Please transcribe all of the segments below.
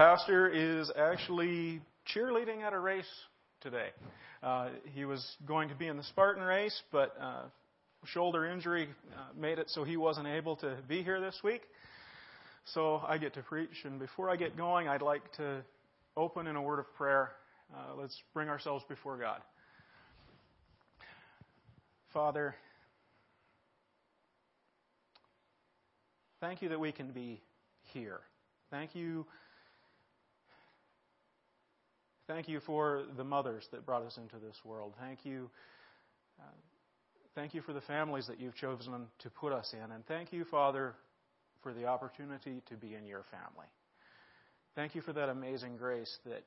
pastor is actually cheerleading at a race today. Uh, he was going to be in the Spartan race, but uh, shoulder injury uh, made it so he wasn't able to be here this week. So I get to preach. And before I get going, I'd like to open in a word of prayer. Uh, let's bring ourselves before God. Father, thank you that we can be here. Thank you. Thank you for the mothers that brought us into this world. Thank you. Uh, thank you for the families that you've chosen to put us in. And thank you, Father, for the opportunity to be in your family. Thank you for that amazing grace that,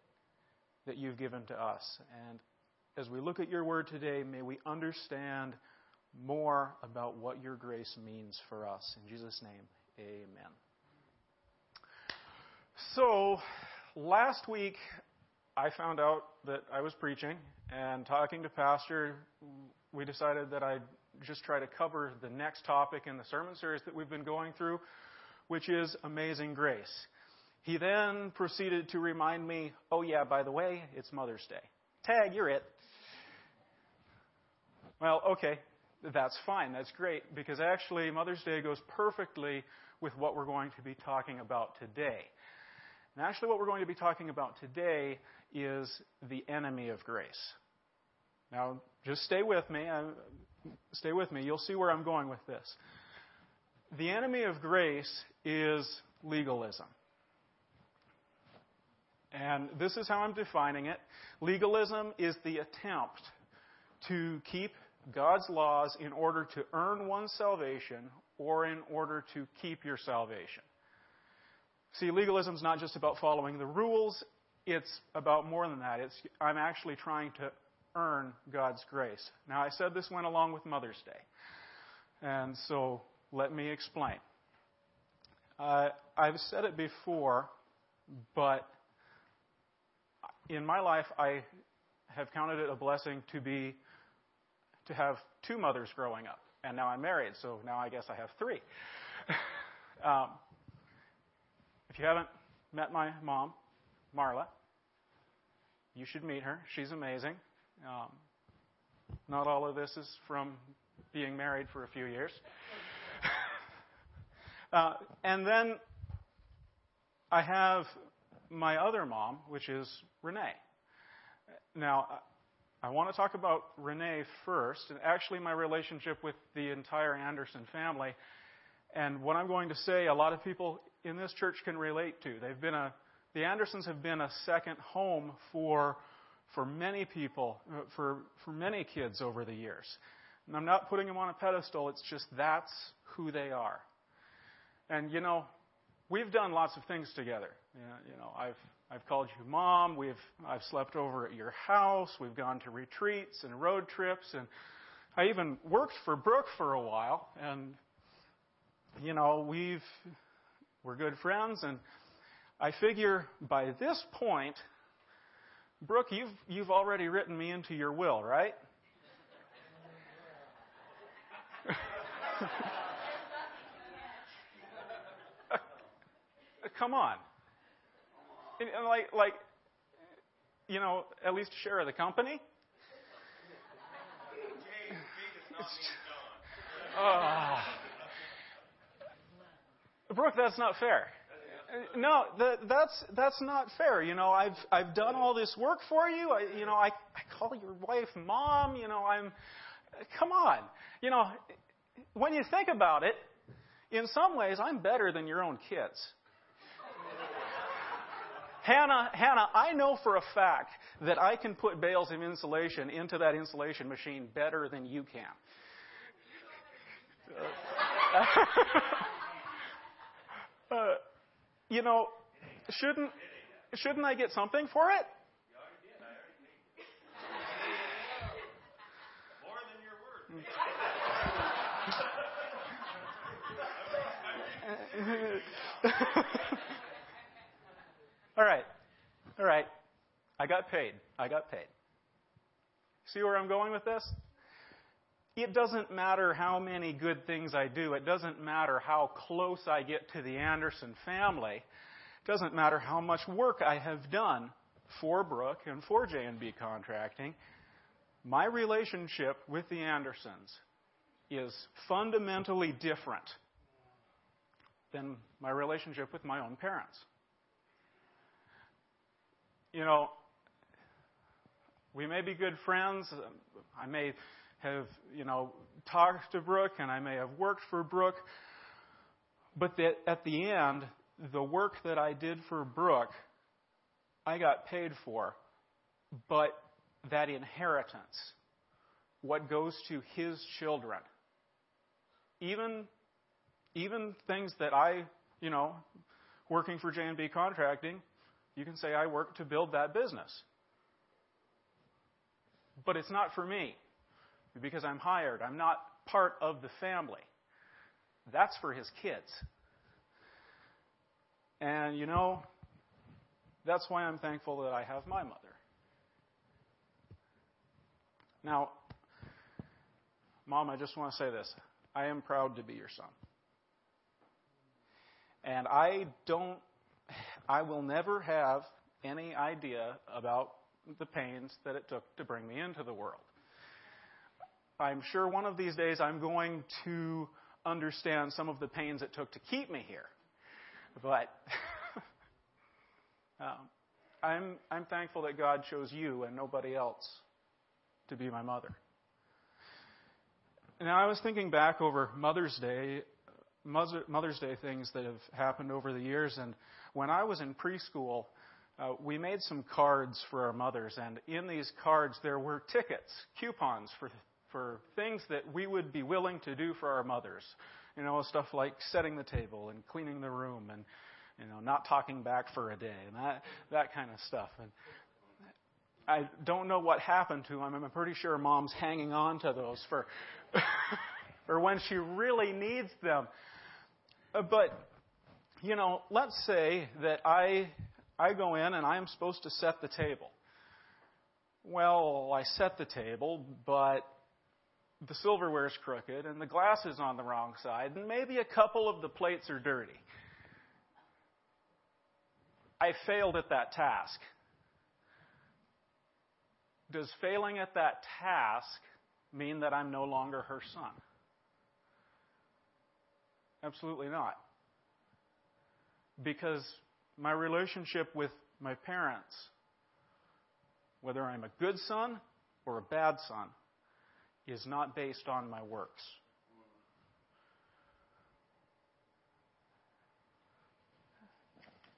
that you've given to us. And as we look at your word today, may we understand more about what your grace means for us. In Jesus' name, amen. So, last week I found out that I was preaching and talking to Pastor, we decided that I'd just try to cover the next topic in the sermon series that we've been going through, which is Amazing Grace. He then proceeded to remind me, oh, yeah, by the way, it's Mother's Day. Tag, you're it. Well, okay, that's fine. That's great because actually Mother's Day goes perfectly with what we're going to be talking about today. And actually, what we're going to be talking about today is the enemy of grace. Now, just stay with me. Stay with me. You'll see where I'm going with this. The enemy of grace is legalism. And this is how I'm defining it. Legalism is the attempt to keep God's laws in order to earn one's salvation or in order to keep your salvation. See, legalism is not just about following the rules, it's about more than that. It's, I'm actually trying to earn God's grace. Now, I said this went along with Mother's Day. And so let me explain. Uh, I've said it before, but in my life, I have counted it a blessing to be to have two mothers growing up, and now I'm married, so now I guess I have three. um, if you haven't met my mom, Marla, you should meet her. She's amazing. Um, not all of this is from being married for a few years. uh, and then I have my other mom, which is Renee. Now, I want to talk about Renee first, and actually my relationship with the entire Anderson family. And what I'm going to say, a lot of people in this church can relate to. They've been a, the Andersons have been a second home for, for many people, for, for many kids over the years. And I'm not putting them on a pedestal, it's just that's who they are. And, you know, we've done lots of things together. You know, I've, I've called you mom. We've, I've slept over at your house. We've gone to retreats and road trips. And I even worked for Brooke for a while. And, you know, we've, we're good friends, and I figure by this point, Brooke, you've, you've already written me into your will, right? Come on. And, and like, like, you know, at least a share of the company. Oh. Brooke, that's not fair. No, that's that's not fair. You know, I've I've done all this work for you. I, you know, I I call your wife mom. You know, I'm. Come on. You know, when you think about it, in some ways, I'm better than your own kids. Hannah, Hannah, I know for a fact that I can put bales of insulation into that insulation machine better than you can. Uh, you know, shouldn't shouldn't I get something for it? More than your word. All right. All right. I got paid. I got paid. See where I'm going with this? It doesn't matter how many good things I do. It doesn't matter how close I get to the Anderson family. It doesn't matter how much work I have done for Brooke and for J&B Contracting, my relationship with the Andersons is fundamentally different than my relationship with my own parents. You know, we may be good friends. I may have, you know, talked to Brooke and I may have worked for Brooke. But that at the end, the work that I did for Brooke, I got paid for. But that inheritance, what goes to his children, even, even things that I, you know, working for J&B Contracting, you can say I worked to build that business. But it's not for me because I'm hired. I'm not part of the family. That's for his kids. And you know, that's why I'm thankful that I have my mother. Now, Mom, I just want to say this. I am proud to be your son. And I don't, I will never have any idea about the pains that it took to bring me into the world. I'm sure one of these days I'm going to understand some of the pains it took to keep me here. But um, I'm, I'm thankful that God chose you and nobody else to be my mother. Now, I was thinking back over Mother's Day, Mother's Day things that have happened over the years, and when I was in preschool, uh, we made some cards for our mothers, and in these cards there were tickets, coupons for for things that we would be willing to do for our mothers. You know, stuff like setting the table and cleaning the room and you know, not talking back for a day and that that kind of stuff. And I don't know what happened to them. I'm pretty sure mom's hanging on to those for for when she really needs them. But you know, let's say that I I go in and I am supposed to set the table. Well, I set the table, but the silverware is crooked and the glass is on the wrong side, and maybe a couple of the plates are dirty. I failed at that task. Does failing at that task mean that I'm no longer her son? Absolutely not. Because my relationship with my parents, whether I'm a good son or a bad son, is not based on my works.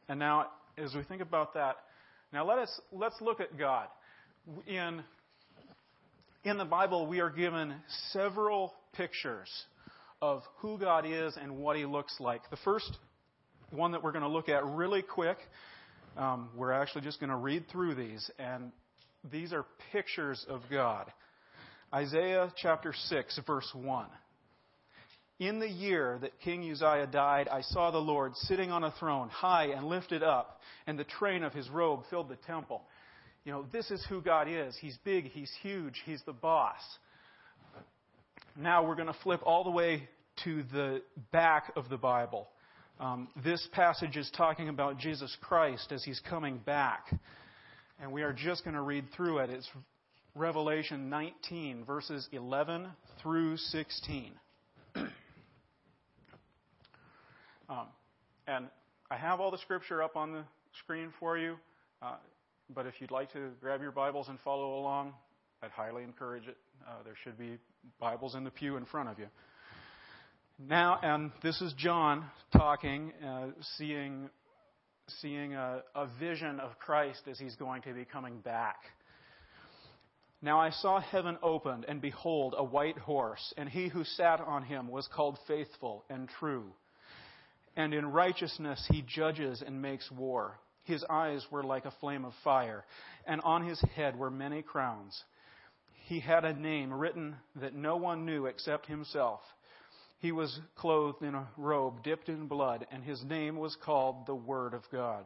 And now, as we think about that, now let us let's look at God. In in the Bible, we are given several pictures of who God is and what He looks like. The first one that we're going to look at really quick, um, we're actually just going to read through these, and these are pictures of God. Isaiah chapter 6, verse 1. In the year that King Uzziah died, I saw the Lord sitting on a throne, high and lifted up, and the train of his robe filled the temple. You know, this is who God is. He's big, He's huge, He's the boss. Now we're going to flip all the way to the back of the Bible. Um, this passage is talking about Jesus Christ as He's coming back. And we are just going to read through it. It's Revelation 19, verses 11 through 16. um, and I have all the scripture up on the screen for you, uh, but if you'd like to grab your Bibles and follow along, I'd highly encourage it. Uh, there should be Bibles in the pew in front of you. Now, and this is John talking, uh, seeing, seeing a, a vision of Christ as he's going to be coming back. Now I saw heaven opened, and behold, a white horse, and he who sat on him was called faithful and true. And in righteousness he judges and makes war. His eyes were like a flame of fire, and on his head were many crowns. He had a name written that no one knew except himself. He was clothed in a robe dipped in blood, and his name was called the Word of God.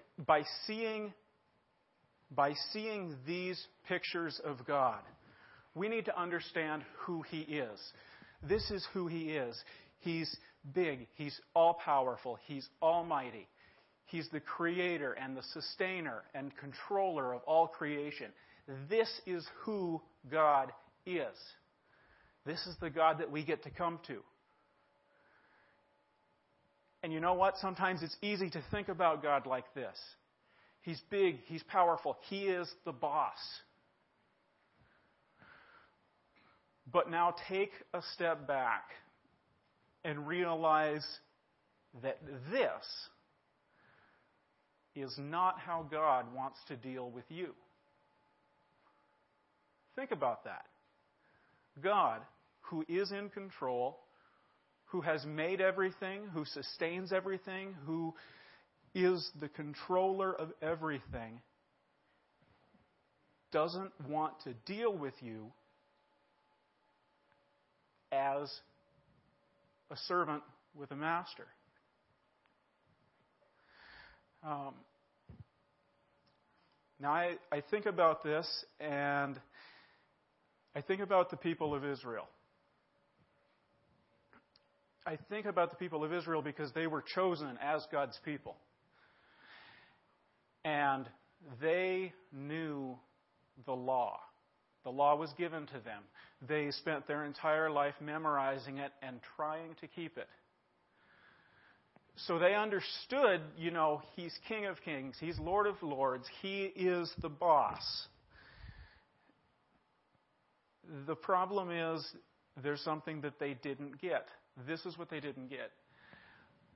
by seeing by seeing these pictures of God, we need to understand who He is. This is who He is. He's big, He's all powerful, He's almighty. He's the creator and the sustainer and controller of all creation. This is who God is. This is the God that we get to come to. And you know what? Sometimes it's easy to think about God like this. He's big, He's powerful, He is the boss. But now take a step back and realize that this is not how God wants to deal with you. Think about that. God, who is in control, who has made everything, who sustains everything, who is the controller of everything, doesn't want to deal with you as a servant with a master. Um, now, I, I think about this and I think about the people of Israel. I think about the people of Israel because they were chosen as God's people. And they knew the law. The law was given to them. They spent their entire life memorizing it and trying to keep it. So they understood, you know, He's King of Kings, He's Lord of Lords, He is the boss. The problem is there's something that they didn't get. This is what they didn't get.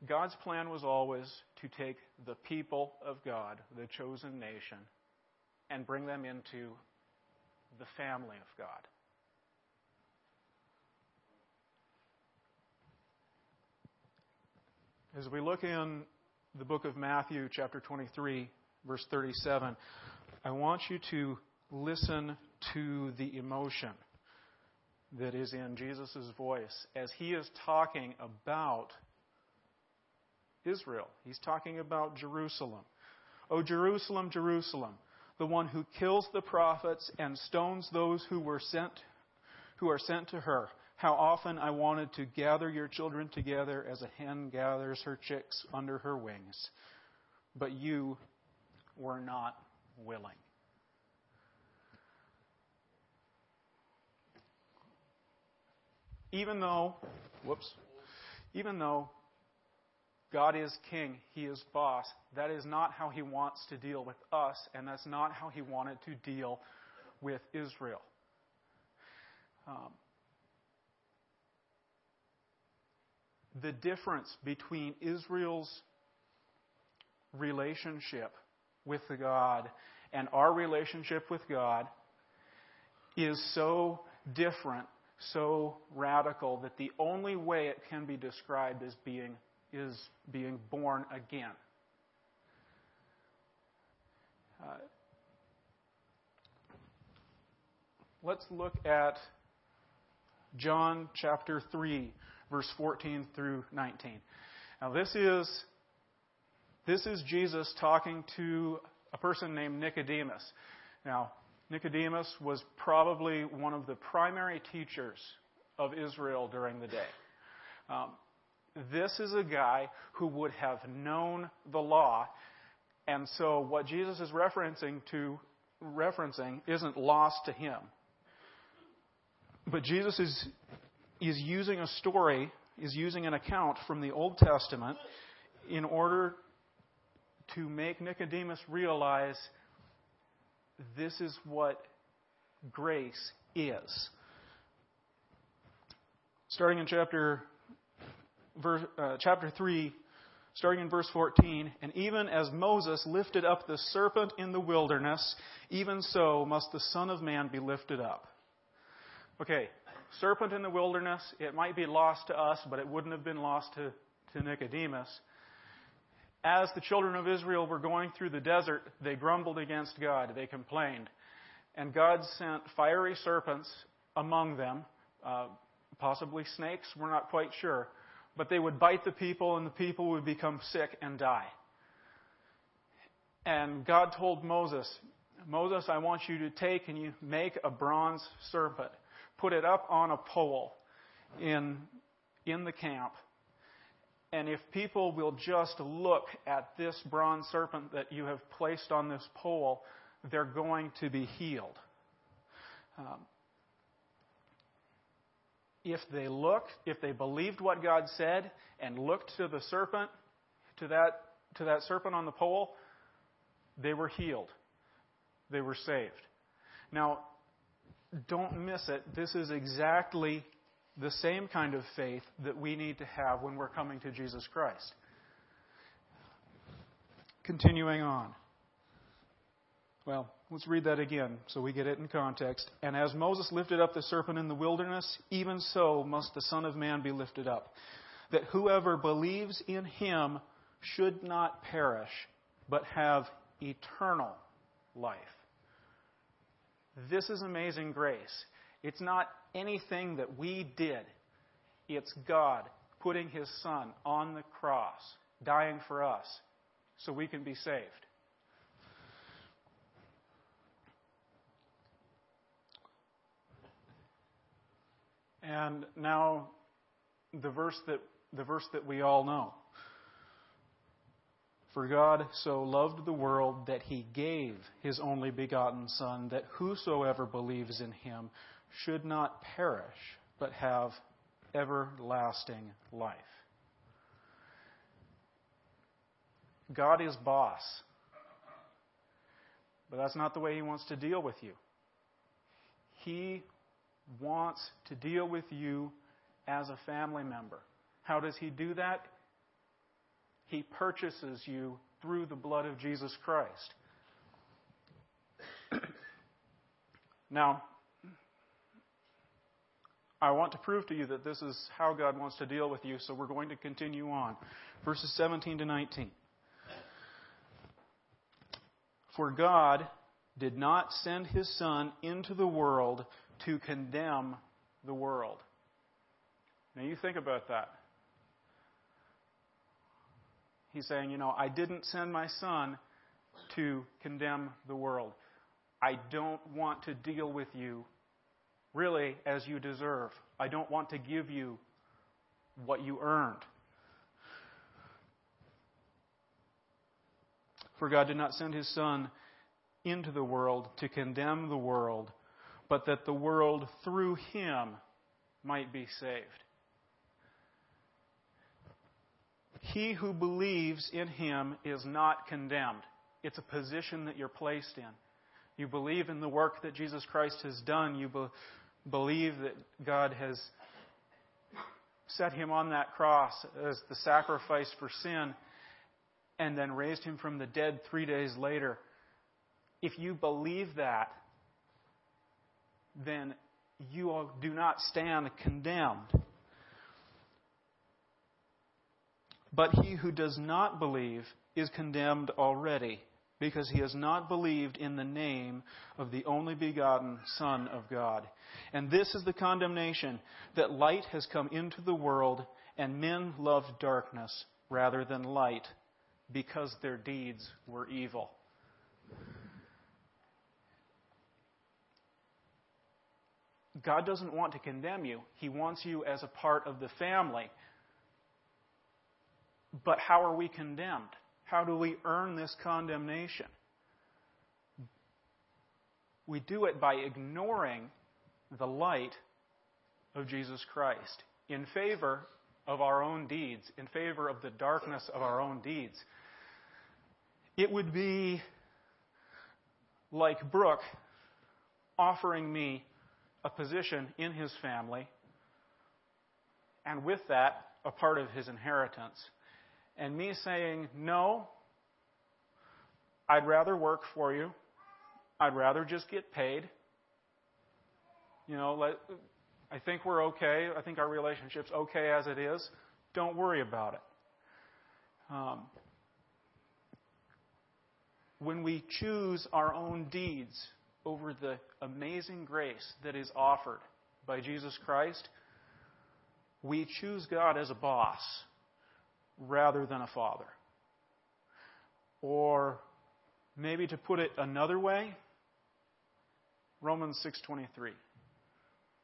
God's plan was always to take the people of God, the chosen nation, and bring them into the family of God. As we look in the book of Matthew, chapter 23, verse 37, I want you to listen to the emotion that is in Jesus' voice as he is talking about Israel. He's talking about Jerusalem. O Jerusalem, Jerusalem, the one who kills the prophets and stones those who were sent who are sent to her. How often I wanted to gather your children together as a hen gathers her chicks under her wings, but you were not willing. Even though, whoops, even though God is king, He is boss, that is not how He wants to deal with us, and that's not how He wanted to deal with Israel. Um, the difference between Israel's relationship with God and our relationship with God is so different, so radical, that the only way it can be described as being is being born again. Uh, let's look at John chapter 3, verse 14 through 19. Now, this is, this is Jesus talking to a person named Nicodemus. Now, Nicodemus was probably one of the primary teachers of Israel during the day. Um, this is a guy who would have known the law, and so what Jesus is referencing to referencing isn't lost to him. But Jesus is is using a story, is using an account from the Old Testament in order to make Nicodemus realize this is what grace is. Starting in chapter, verse, uh, chapter 3, starting in verse 14, and even as Moses lifted up the serpent in the wilderness, even so must the Son of Man be lifted up. Okay, serpent in the wilderness, it might be lost to us, but it wouldn't have been lost to, to Nicodemus. As the children of Israel were going through the desert, they grumbled against God. They complained. And God sent fiery serpents among them, uh, possibly snakes, we're not quite sure. But they would bite the people, and the people would become sick and die. And God told Moses, Moses, I want you to take and you make a bronze serpent, put it up on a pole in, in the camp. And if people will just look at this bronze serpent that you have placed on this pole, they're going to be healed. Um, if they looked, if they believed what God said and looked to the serpent, to that, to that serpent on the pole, they were healed. They were saved. Now, don't miss it. This is exactly the same kind of faith that we need to have when we're coming to Jesus Christ. Continuing on. Well, let's read that again so we get it in context. And as Moses lifted up the serpent in the wilderness, even so must the Son of Man be lifted up, that whoever believes in him should not perish, but have eternal life. This is amazing grace. It's not anything that we did, it's God putting His Son on the cross, dying for us, so we can be saved. And now, the verse that, the verse that we all know. For God so loved the world that he gave his only begotten Son, that whosoever believes in him should not perish, but have everlasting life. God is boss. But that's not the way he wants to deal with you. He wants to deal with you as a family member. How does he do that? He purchases you through the blood of Jesus Christ. now, I want to prove to you that this is how God wants to deal with you, so we're going to continue on. Verses 17 to 19. For God did not send his Son into the world to condemn the world. Now, you think about that. He's saying, you know, I didn't send my son to condemn the world. I don't want to deal with you really as you deserve. I don't want to give you what you earned. For God did not send his Son into the world to condemn the world, but that the world through him might be saved. He who believes in him is not condemned. It's a position that you're placed in. You believe in the work that Jesus Christ has done. You be- believe that God has set him on that cross as the sacrifice for sin and then raised him from the dead three days later. If you believe that, then you do not stand condemned. But he who does not believe is condemned already, because he has not believed in the name of the only begotten Son of God. And this is the condemnation that light has come into the world, and men loved darkness rather than light, because their deeds were evil. God doesn't want to condemn you. He wants you as a part of the family. But how are we condemned? How do we earn this condemnation? We do it by ignoring the light of Jesus Christ in favor of our own deeds, in favor of the darkness of our own deeds. It would be like Brooke offering me a position in his family, and with that, a part of his inheritance and me saying, no, I'd rather work for you. I'd rather just get paid. You know, let, I think we're okay. I think our relationship's okay as it is. Don't worry about it. Um, when we choose our own deeds over the amazing grace that is offered by Jesus Christ, we choose God as a boss rather than a father. Or maybe to put it another way, Romans 6:23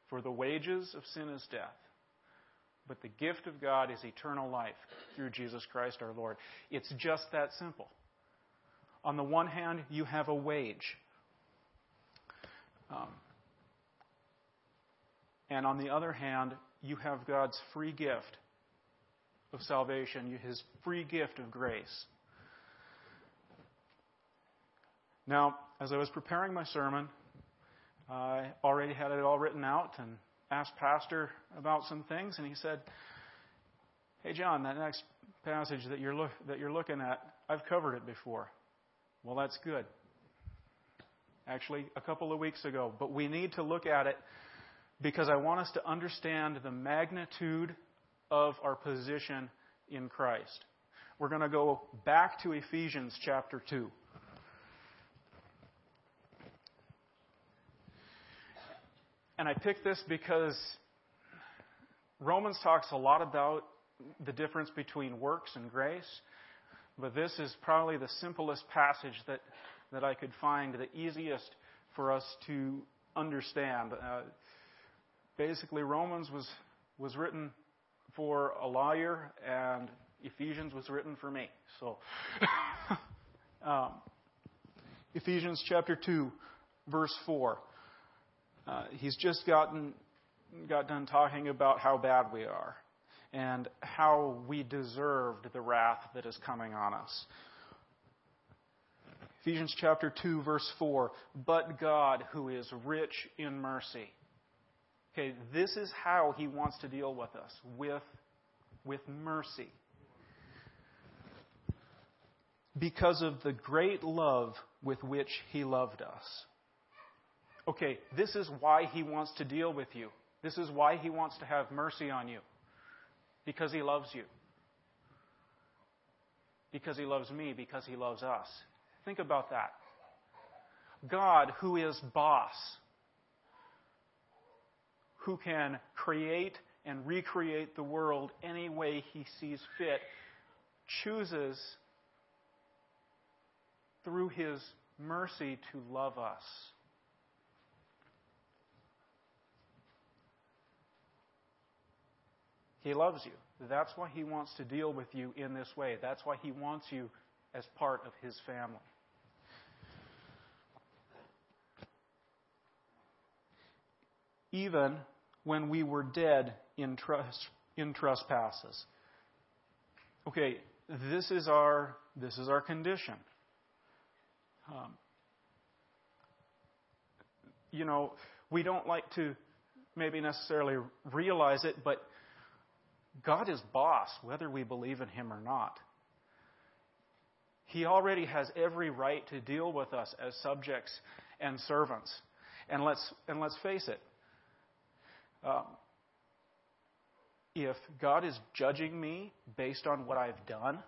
For the wages of sin is death, but the gift of God is eternal life through Jesus Christ our Lord. It's just that simple. On the one hand, you have a wage. Um, and on the other hand, you have God's free gift of salvation, his free gift of grace. Now, as I was preparing my sermon, I already had it all written out and asked Pastor about some things, and he said, Hey, John, that next passage that you're, look, that you're looking at, I've covered it before. Well, that's good. Actually, a couple of weeks ago. But we need to look at it because I want us to understand the magnitude of our position in Christ. We're going to go back to Ephesians chapter 2. And I picked this because Romans talks a lot about the difference between works and grace, but this is probably the simplest passage that, that I could find, the easiest for us to understand. Uh, basically, Romans was, was written for a lawyer, and Ephesians was written for me. So, um, Ephesians chapter 2, verse 4. Uh, he's just gotten got done talking about how bad we are and how we deserved the wrath that is coming on us. Ephesians chapter 2 verse 4, but God who is rich in mercy. Okay, this is how he wants to deal with us, with, with mercy. Because of the great love with which he loved us. Okay, this is why he wants to deal with you. This is why he wants to have mercy on you. Because he loves you. Because he loves me, because he loves us. Think about that. God, who is boss, who can create and recreate the world any way he sees fit, chooses through his mercy to love us. He loves you. That's why He wants to deal with you in this way. That's why He wants you as part of His family. Even when we were dead in, trust, in trespasses. Okay, this is our, this is our condition. Um, you know, we don't like to maybe necessarily realize it, but God is boss, whether we believe in Him or not. He already has every right to deal with us as subjects and servants. And let's, and let's face it. Um, if God is judging me based on what I've done,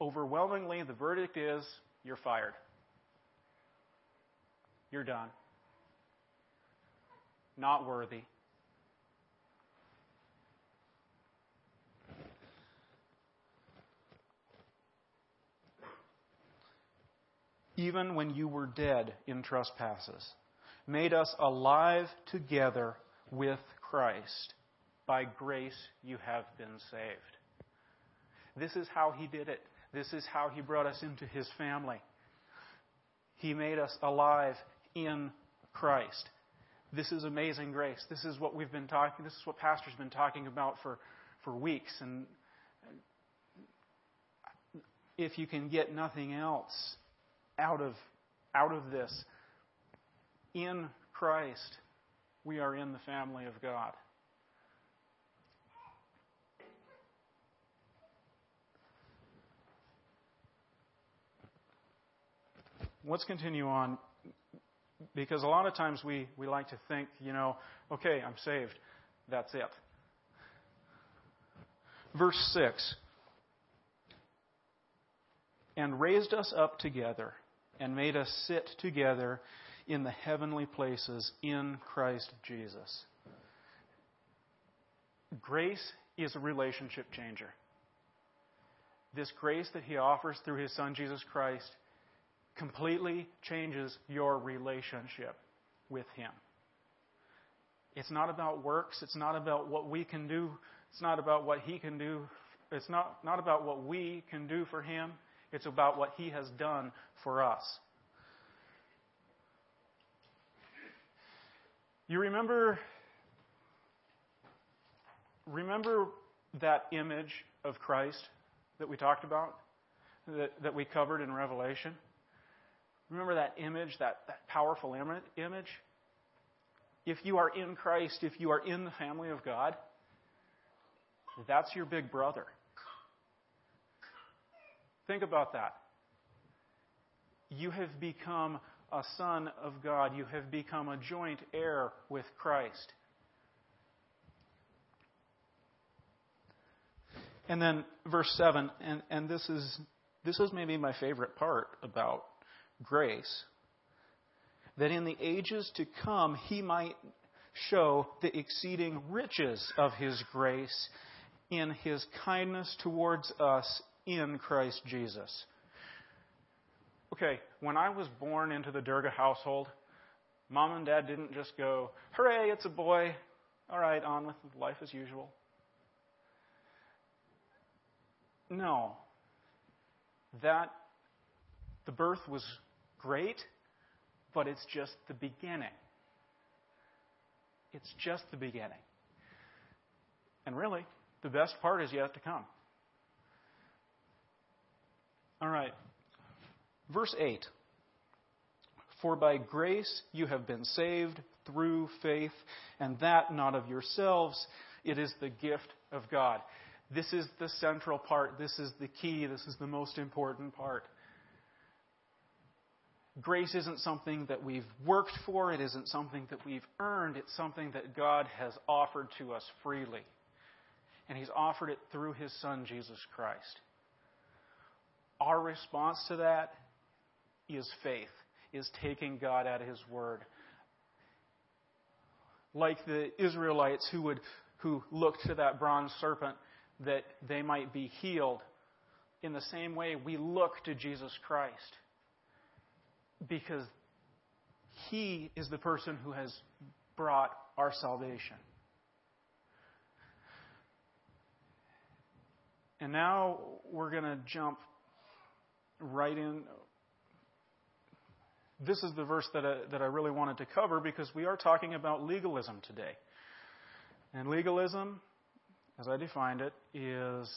overwhelmingly the verdict is you're fired. You're done. Not worthy. even when you were dead in trespasses, made us alive together with Christ. By grace you have been saved. This is how He did it. This is how He brought us into His family. He made us alive in Christ. This is amazing grace. This is what we've been talking, this is what Pastor's been talking about for, for weeks. And if you can get nothing else, out of, out of this. In Christ, we are in the family of God. Let's continue on Because a lot of times we, we like to think, you know, okay, I'm saved. That's it. Verse 6 And raised us up together and made us sit together in the heavenly places in Christ Jesus. Grace is a relationship changer. This grace that He offers through His Son Jesus Christ completely changes your relationship with Him. It's not about works. It's not about what we can do. It's not about what He can do. It's not, not about what we can do for Him. It's about what He has done for us. You remember remember that image of Christ that we talked about, that, that we covered in Revelation? Remember that image, that, that powerful image? If you are in Christ, if you are in the family of God, that's your big brother. Think about that. You have become a son of God. You have become a joint heir with Christ. And then verse 7, and, and this is this is maybe my favorite part about grace. That in the ages to come he might show the exceeding riches of his grace in his kindness towards us in Christ Jesus. Okay, when I was born into the Durga household, mom and dad didn't just go, hooray, it's a boy. All right, on with life as usual. No. That, the birth was great, but it's just the beginning. It's just the beginning. And really, the best part is yet to come. All right. Verse 8 For by grace you have been saved through faith, and that not of yourselves, it is the gift of God. This is the central part. This is the key. This is the most important part. Grace isn't something that we've worked for. It isn't something that we've earned. It's something that God has offered to us freely. And He's offered it through His Son, Jesus Christ. Our response to that is faith, is taking God at His word. Like the Israelites who would who looked to that bronze serpent that they might be healed. In the same way, we look to Jesus Christ because He is the person who has brought our salvation. And now we're going to jump right in. This is the verse that I, that I really wanted to cover because we are talking about legalism today. And legalism as I defined it, is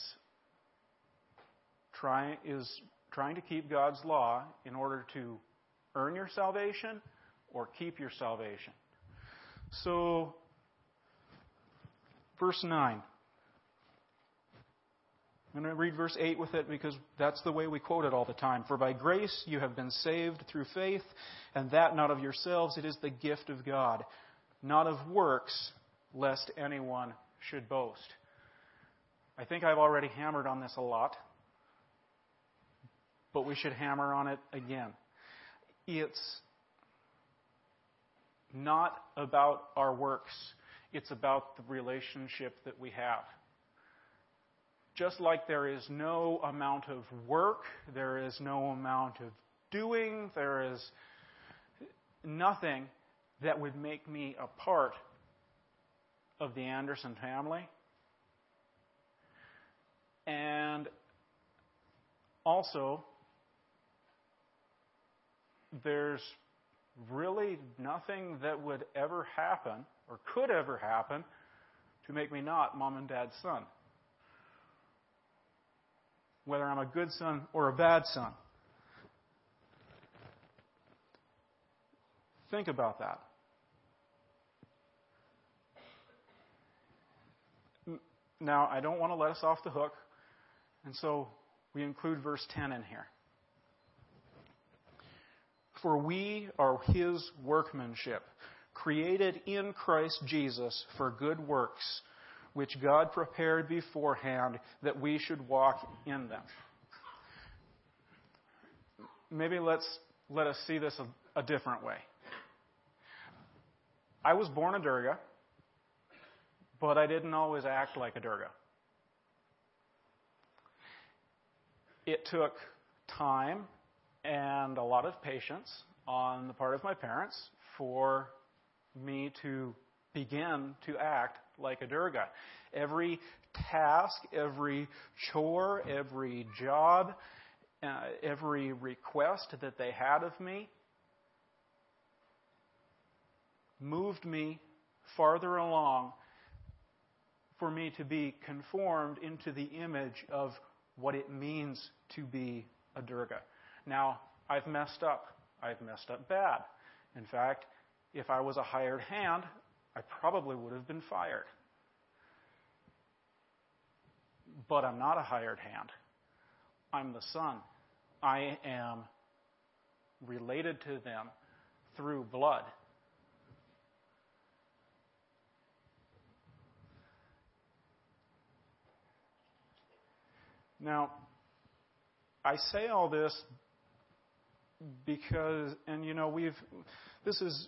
trying is trying to keep God's law in order to earn your salvation or keep your salvation. So, verse 9. I'm going to read verse 8 with it because that's the way we quote it all the time. For by grace you have been saved through faith, and that not of yourselves, it is the gift of God, not of works, lest anyone should boast. I think I've already hammered on this a lot, but we should hammer on it again. It's not about our works, it's about the relationship that we have. Just like there is no amount of work, there is no amount of doing, there is nothing that would make me a part of the Anderson family and also, there's really nothing that would ever happen or could ever happen to make me not mom and dad's son. Whether I'm a good son or a bad son. Think about that. Now, I don't want to let us off the hook and so we include verse 10 in here. For we are his workmanship, created in Christ Jesus for good works, which God prepared beforehand that we should walk in them. Maybe let's let us see this a, a different way. I was born a Durga, but I didn't always act like a Durga. It took time and a lot of patience on the part of my parents for me to begin to act like a Durga. Every task, every chore, every job, uh, every request that they had of me moved me farther along for me to be conformed into the image of what it means to be a Durga. Now, I've messed up. I've messed up bad. In fact, if I was a hired hand, I probably would have been fired. But I'm not a hired hand. I'm the son. I am related to them through blood. Now, I say all this because, and you know, we've, this is,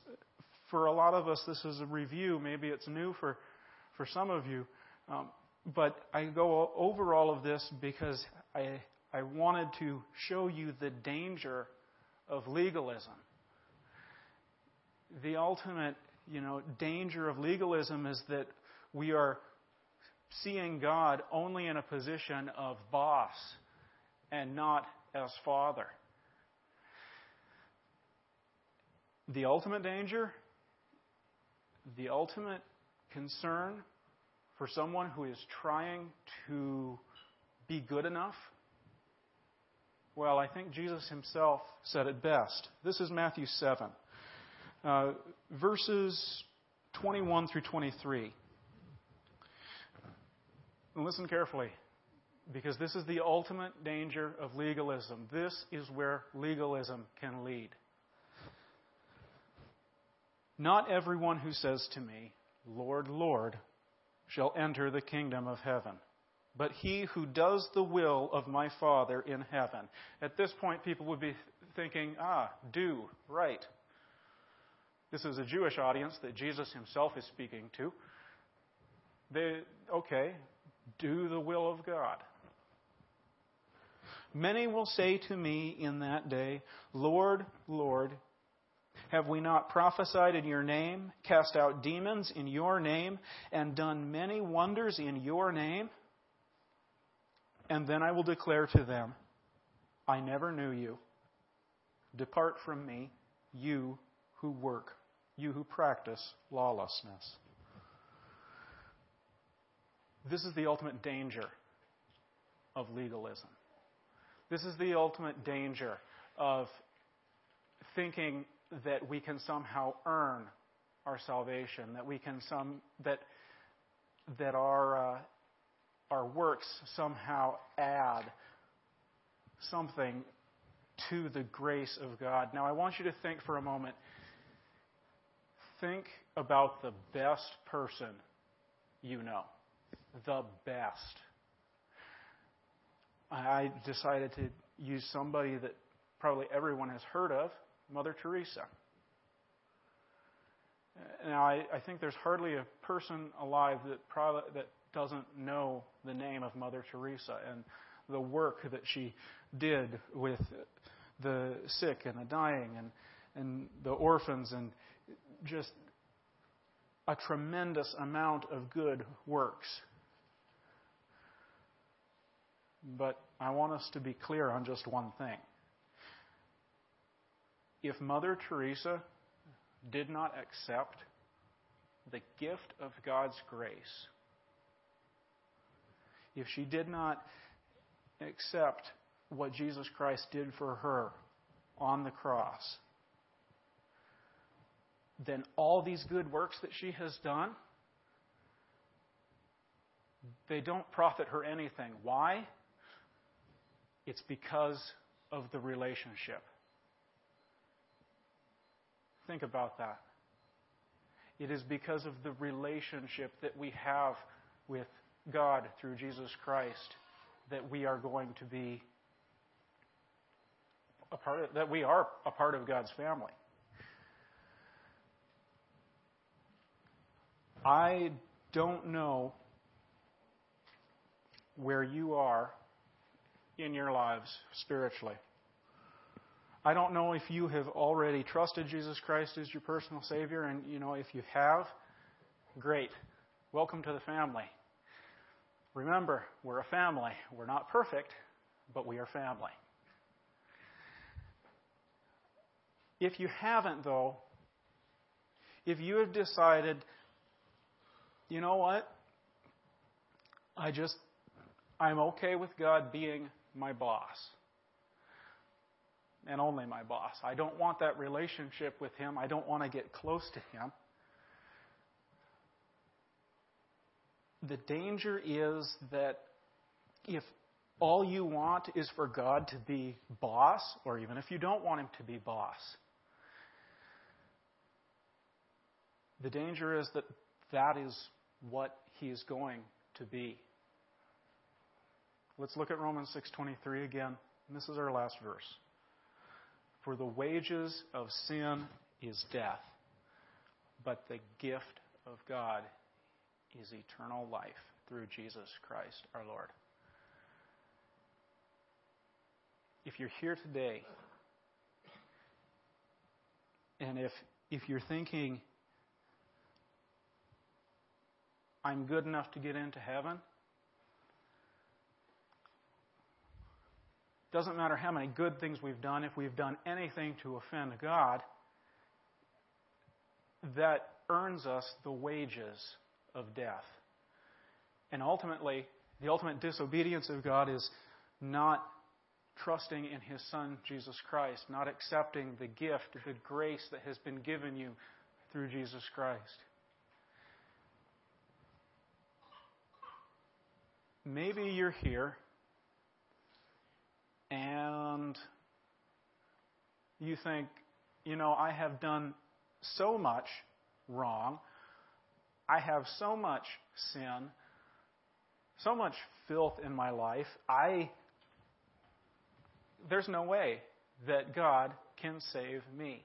for a lot of us, this is a review. Maybe it's new for, for some of you. Um, but I go over all of this because I, I wanted to show you the danger of legalism. The ultimate, you know, danger of legalism is that we are seeing God only in a position of boss and not as father. The ultimate danger, the ultimate concern for someone who is trying to be good enough? Well, I think Jesus himself said it best. This is Matthew 7, uh, verses 21 through 23. And listen carefully, because this is the ultimate danger of legalism. This is where legalism can lead. Not everyone who says to me, Lord, Lord, shall enter the kingdom of heaven, but he who does the will of my Father in heaven. At this point, people would be thinking, ah, do, right. This is a Jewish audience that Jesus himself is speaking to. They, okay, do the will of God. Many will say to me in that day, Lord, Lord, have we not prophesied in your name, cast out demons in your name, and done many wonders in your name? And then I will declare to them, I never knew you. Depart from me, you who work, you who practice lawlessness. This is the ultimate danger of legalism. This is the ultimate danger of thinking that we can somehow earn our salvation, that we can some that that our uh, our works somehow add something to the grace of God. Now, I want you to think for a moment. Think about the best person you know the best. I decided to use somebody that probably everyone has heard of, Mother Teresa. Now, I, I think there's hardly a person alive that, probably, that doesn't know the name of Mother Teresa and the work that she did with the sick and the dying and, and the orphans and just a tremendous amount of good works but I want us to be clear on just one thing. If Mother Teresa did not accept the gift of God's grace, if she did not accept what Jesus Christ did for her on the cross, then all these good works that she has done, they don't profit her anything. Why? It's because of the relationship. Think about that. It is because of the relationship that we have with God through Jesus Christ that we are going to be a part of, that we are a part of God's family. I don't know where you are in your lives spiritually. I don't know if you have already trusted Jesus Christ as your personal Savior, and you know, if you have, great. Welcome to the family. Remember, we're a family. We're not perfect, but we are family. If you haven't, though, if you have decided, you know what? I just, I'm okay with God being my boss. And only my boss. I don't want that relationship with Him. I don't want to get close to Him. The danger is that if all you want is for God to be boss, or even if you don't want Him to be boss, the danger is that that is what He is going to be. Let's look at Romans 6:23 again. And this is our last verse. For the wages of sin is death, but the gift of God is eternal life through Jesus Christ our Lord. If you're here today, and if, if you're thinking, I'm good enough to get into heaven, doesn't matter how many good things we've done, if we've done anything to offend God, that earns us the wages of death. And ultimately, the ultimate disobedience of God is not trusting in His Son, Jesus Christ, not accepting the gift, the grace that has been given you through Jesus Christ. Maybe you're here and you think, you know, I have done so much wrong. I have so much sin, so much filth in my life. I there's no way that God can save me.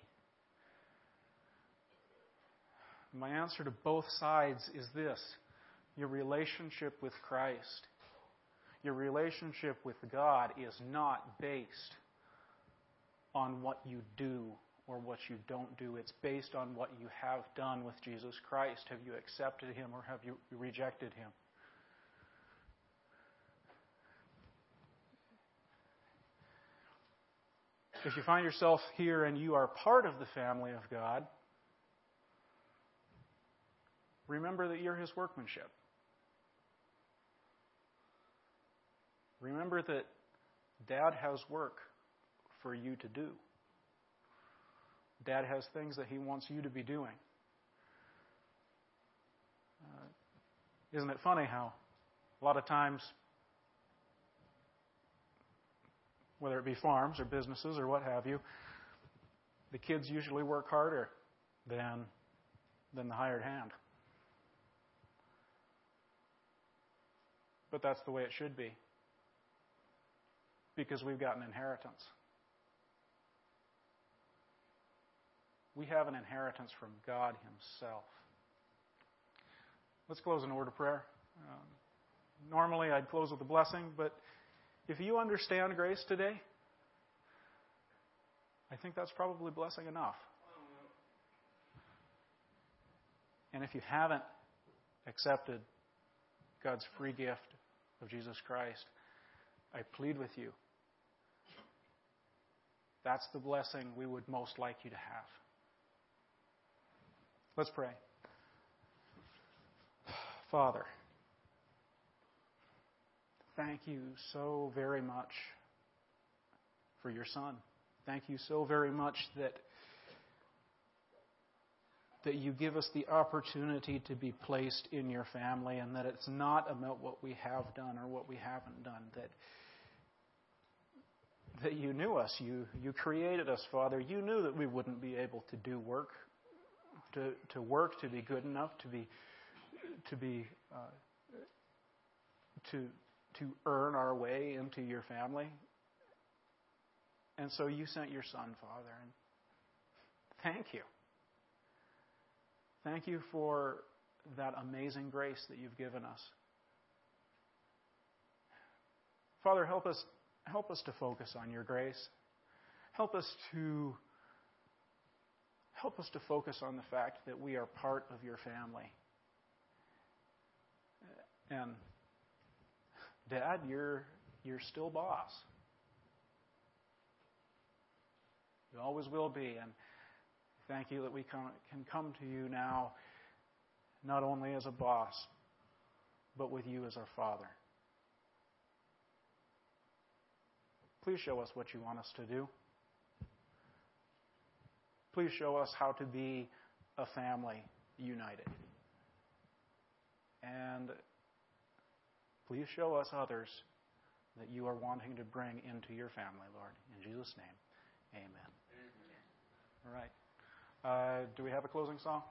My answer to both sides is this your relationship with Christ, your relationship with God is not based on what you do or what you don't do. It's based on what you have done with Jesus Christ. Have you accepted Him or have you rejected Him? If you find yourself here and you are part of the family of God, remember that you're His workmanship. Remember that Dad has work for you to do. Dad has things that he wants you to be doing. Uh, isn't it funny how a lot of times, whether it be farms or businesses or what have you, the kids usually work harder than, than the hired hand. But that's the way it should be because we've got an inheritance. We have an inheritance from God Himself. Let's close in word of prayer. Um, normally I'd close with a blessing, but if you understand grace today, I think that's probably blessing enough. And if you haven't accepted God's free gift of Jesus Christ, I plead with you that's the blessing we would most like you to have. Let's pray. Father, thank you so very much for your son. Thank you so very much that that you give us the opportunity to be placed in your family and that it's not about what we have done or what we haven't done that that you knew us. You, you created us, Father. You knew that we wouldn't be able to do work, to, to work, to be good enough, to be, to be, uh, to, to earn our way into your family. And so you sent your son, Father, and thank you. Thank you for that amazing grace that you've given us. Father, help us help us to focus on your grace. Help us to help us to focus on the fact that we are part of your family. And Dad, you're you're still boss. You always will be and thank you that we can can come to you now not only as a boss but with you as our father. Please show us what you want us to do. Please show us how to be a family united. And please show us others that you are wanting to bring into your family, Lord. In Jesus' name, amen. amen. All right. Uh, do we have a closing song?